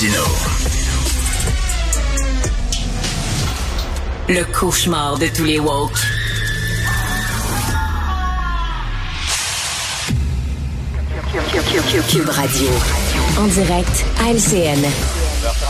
Martino. Le cauchemar de tous les woke. Cube Radio. En direct à LCN.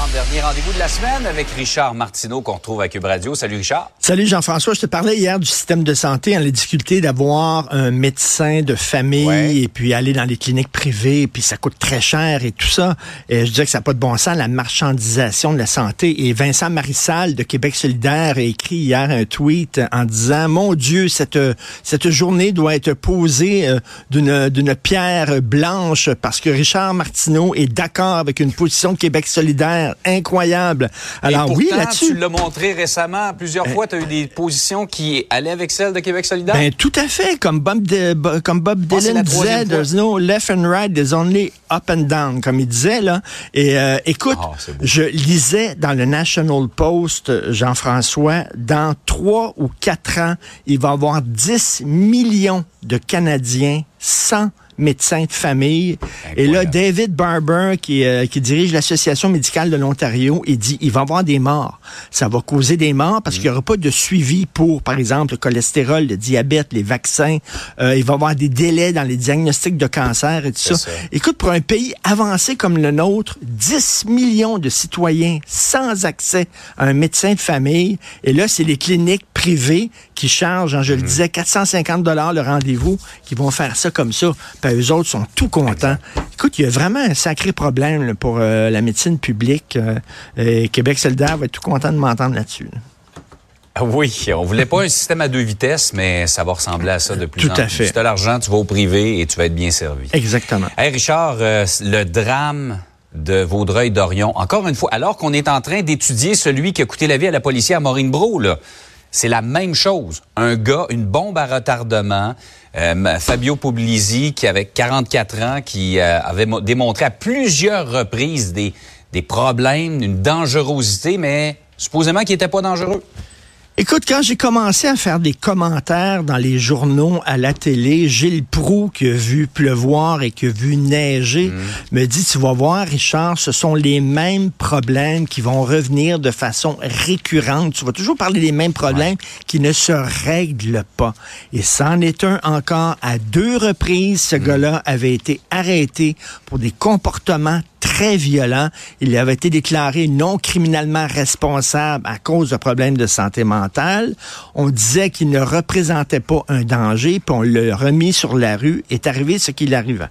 30 dernier rendez-vous de la semaine avec Richard Martineau qu'on retrouve à Cube Radio. Salut Richard. Salut Jean-François, je te parlais hier du système de santé, en la difficulté d'avoir un médecin de famille Ouais. et puis aller dans les cliniques privées, puis ça coûte très cher et tout ça. Et je disais que ça n'a pas de bon sens, la marchandisation de la santé. Et Vincent Marissal de Québec solidaire a écrit hier un tweet en disant, mon Dieu, cette, cette journée doit être posée euh, d'une d'une pierre blanche parce que Richard Martineau est d'accord avec une position de Québec solidaire incroyable. Alors oui, là-dessus. Tu l'as montré récemment plusieurs fois. Tu as eu des positions qui allaient avec celles de Québec solidaire? Ben, tout à fait. Comme Bob, de- comme Bob c'est Dylan disait, there's no left and right, there's only up and down, comme il disait, là. Et euh, écoute, Ah, je lisais dans le National Post, euh, Jean-François, dans trois ou quatre ans, il va y avoir 10 millions de Canadiens sans médecin de famille. Et là. David Barber, qui, euh, qui dirige l'Association médicale de l'Ontario, il dit il va y avoir des morts. Ça va causer des morts parce qu'il n'y aura pas de suivi pour, par exemple, le cholestérol, le diabète, les vaccins. Euh, il va y avoir des délais dans les diagnostics de cancer et tout ça. Ça. Écoute, pour un pays avancé comme le nôtre, 10 millions de citoyens sans accès à un médecin de famille. Et là, c'est les cliniques privées qui chargent, hein, je le disais, 450 dollars le rendez-vous, qui vont faire ça comme ça. Puis eux autres sont tout contents. Écoute, il y a vraiment un sacré problème là, pour euh, la médecine publique. Euh, et Québec solidaire va être tout content de m'entendre là-dessus. là. Ah Oui, on voulait pas un système à deux vitesses, mais ça va ressembler à ça de plus Tout en à plus. fait. Si tu as l'argent, tu vas au privé et tu vas être bien servi. Exactement. Hey Richard, euh, le drame de Vaudreuil-Dorion, encore une fois, alors qu'on est en train d'étudier celui qui a coûté la vie à la policière Maureen Bro, là, c'est la même chose. Un gars, une bombe à retardement, euh, Fabio Puglisi, qui avait 44 ans, qui euh, avait mo- démontré à plusieurs reprises des, des problèmes, une dangerosité, mais supposément qu'il n'était pas dangereux. Écoute, quand j'ai commencé à faire des commentaires dans les journaux, à la télé, Gilles Proux, qui a vu pleuvoir et qui a vu neiger, me dit, tu vas voir, Richard, ce sont les mêmes problèmes qui vont revenir de façon récurrente. Tu vas toujours parler des mêmes problèmes qui ne se règlent pas. Et c'en est un encore. À deux reprises, ce gars-là avait été arrêté pour des comportements très violent. Il avait été déclaré non criminellement responsable à cause de problèmes de santé mentale. On disait qu'il ne représentait pas un danger, puis on l'a remis sur la rue. Est arrivé ce qu'il arrivait.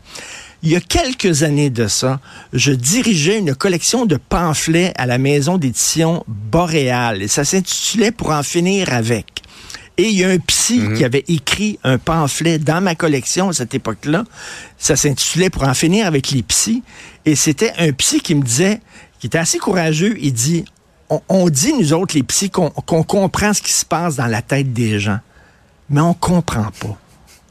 Il y a quelques années de ça, je dirigeais une collection de pamphlets à la maison d'édition Boréal. Et ça s'intitulait Pour en finir avec. Et il y a un psy qui avait écrit un pamphlet dans ma collection à cette époque-là. Ça s'intitulait Pour en finir avec les psys. Et c'était un psy qui me disait, qui était assez courageux, il dit, on, dit, nous autres, les psys, qu'on qu'on comprend ce qui se passe dans la tête des gens, mais on comprend pas.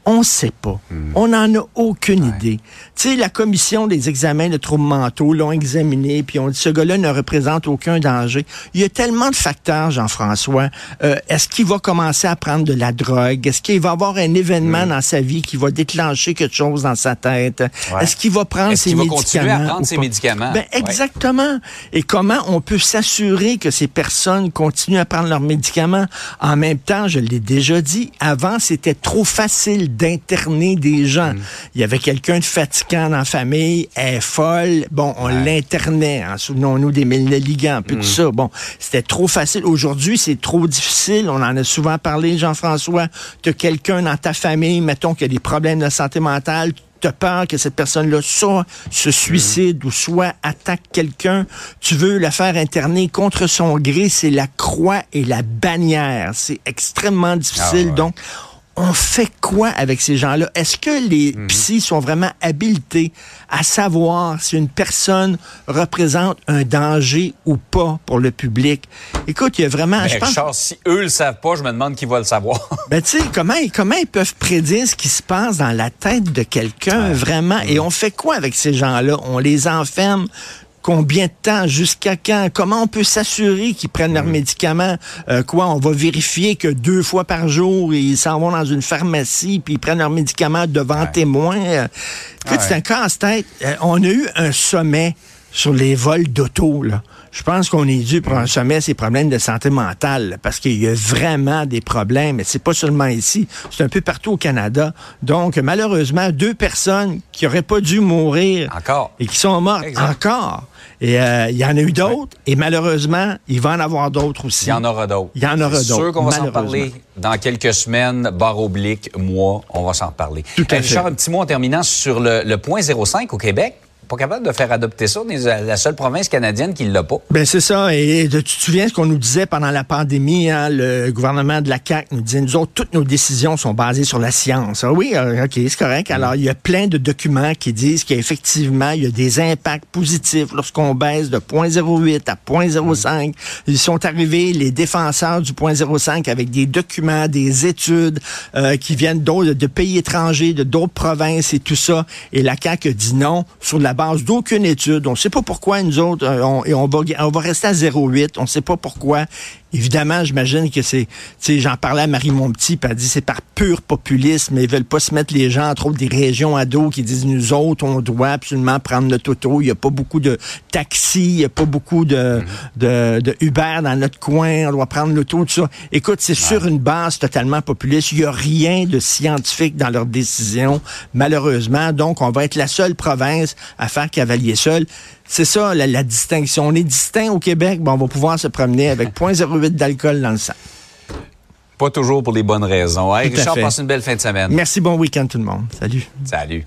On sait pas. On n'en a aucune idée. Tu sais, la commission des examens de troubles mentaux l'ont examiné, puis on dit ce gars-là ne représente aucun danger. Il y a tellement de facteurs, Jean-François. Euh, Est-ce qu'il va commencer à prendre de la drogue? Est-ce qu'il va avoir un événement dans sa vie qui va déclencher quelque chose dans sa tête? Ouais. Est-ce qu'il va prendre Est-ce ses qu'il va médicaments? continuer à prendre ses médicaments? Ben, Ouais. exactement. Et comment on peut s'assurer que ces personnes continuent à prendre leurs médicaments? En même temps, je l'ai déjà dit, avant, c'était trop facile d'interner des gens. Mm. Il y avait quelqu'un de fatigant dans la famille, elle est folle, bon, on l'internait. hein. Souvenons-nous des Ligand, puis tout ça. Bon, c'était trop facile. Aujourd'hui, c'est trop difficile. On en a souvent parlé, Jean-François. Tu as quelqu'un dans ta famille, mettons, qui a des problèmes de santé mentale, tu as peur que cette personne-là soit se suicide ou soit attaque quelqu'un, tu veux la faire interner contre son gré, c'est la croix et la bannière. C'est extrêmement difficile. Ah ouais. Donc, on fait quoi avec ces gens-là? Est-ce que les Mhm. psys sont vraiment habilités à savoir si une personne représente un danger ou pas pour le public? Écoute, il y a vraiment... Ben, je pense, si eux le savent pas, je me demande qui va le savoir. ben, tu sais, comment, comment ils peuvent prédire ce qui se passe dans la tête de quelqu'un, vraiment? Et on fait quoi avec ces gens-là? On les enferme combien de temps, jusqu'à quand, comment on peut s'assurer qu'ils prennent leurs médicaments, Euh, quoi, on va vérifier que deux fois par jour, ils s'en vont dans une pharmacie, puis ils prennent leurs médicaments devant témoins. Euh, Ouais. c'est un casse-tête. Euh, on a eu un sommet sur les vols d'auto, là. Je pense qu'on est dû pour un sommet ces problèmes de santé mentale, parce qu'il y a vraiment des problèmes, et c'est pas seulement ici, c'est un peu partout au Canada. Donc, malheureusement, deux personnes qui auraient pas dû mourir Encore. et qui sont mortes Exact. encore. Et euh, il y en a eu d'autres, et malheureusement, il va en avoir d'autres aussi. Il y en aura d'autres. Il y en aura C'est sûr d'autres, qu'on va s'en parler dans quelques semaines, barre oblique, mois, on va s'en. Tout à Hey, Richard, fait. un petit mot en terminant sur le, le point 05 au Québec. Pas capable de faire adopter ça. On est la seule province canadienne qui l'a pas. Ben c'est ça. Et tu te souviens ce qu'on nous disait pendant la pandémie, hein, le gouvernement de la CAQ nous disait, nous autres, toutes nos décisions sont basées sur la science. Ah oui, euh, OK, c'est correct. Alors, il y a plein de documents qui disent qu'effectivement, il y a des impacts positifs lorsqu'on baisse de 0.08 à 0.05. Ils sont arrivés, les défenseurs du 0.05, avec des documents, des études euh, qui viennent de pays étrangers, de d'autres provinces et tout ça. Et la CAQ dit non sur la base d'aucune étude. On ne sait pas pourquoi nous autres, euh, et on va rester à 0,8. On ne sait pas pourquoi. Évidemment, j'imagine que c'est, tu sais, j'en parlais à Marie Monpetit, puis elle dit c'est par pur populisme, mais ils veulent pas se mettre les gens, entre autres des régions à dos, qui disent nous autres, on doit absolument prendre notre auto. Il n'y a pas beaucoup de taxis, il n'y a pas beaucoup de, de, de Uber dans notre coin, on doit prendre l'auto, tout ça. Écoute, c'est sur une base totalement populiste. Il n'y a rien de scientifique dans leurs décisions, malheureusement. Donc, on va être la seule province à faire cavalier seul. C'est ça, la, la distinction. On est distinct au Québec, bon, on va pouvoir se promener avec 0.08 d'alcool dans le sang. Pas toujours pour les bonnes raisons. Hey, Richard, passe une belle fin de semaine. Merci, bon week-end tout le monde. Salut. Salut.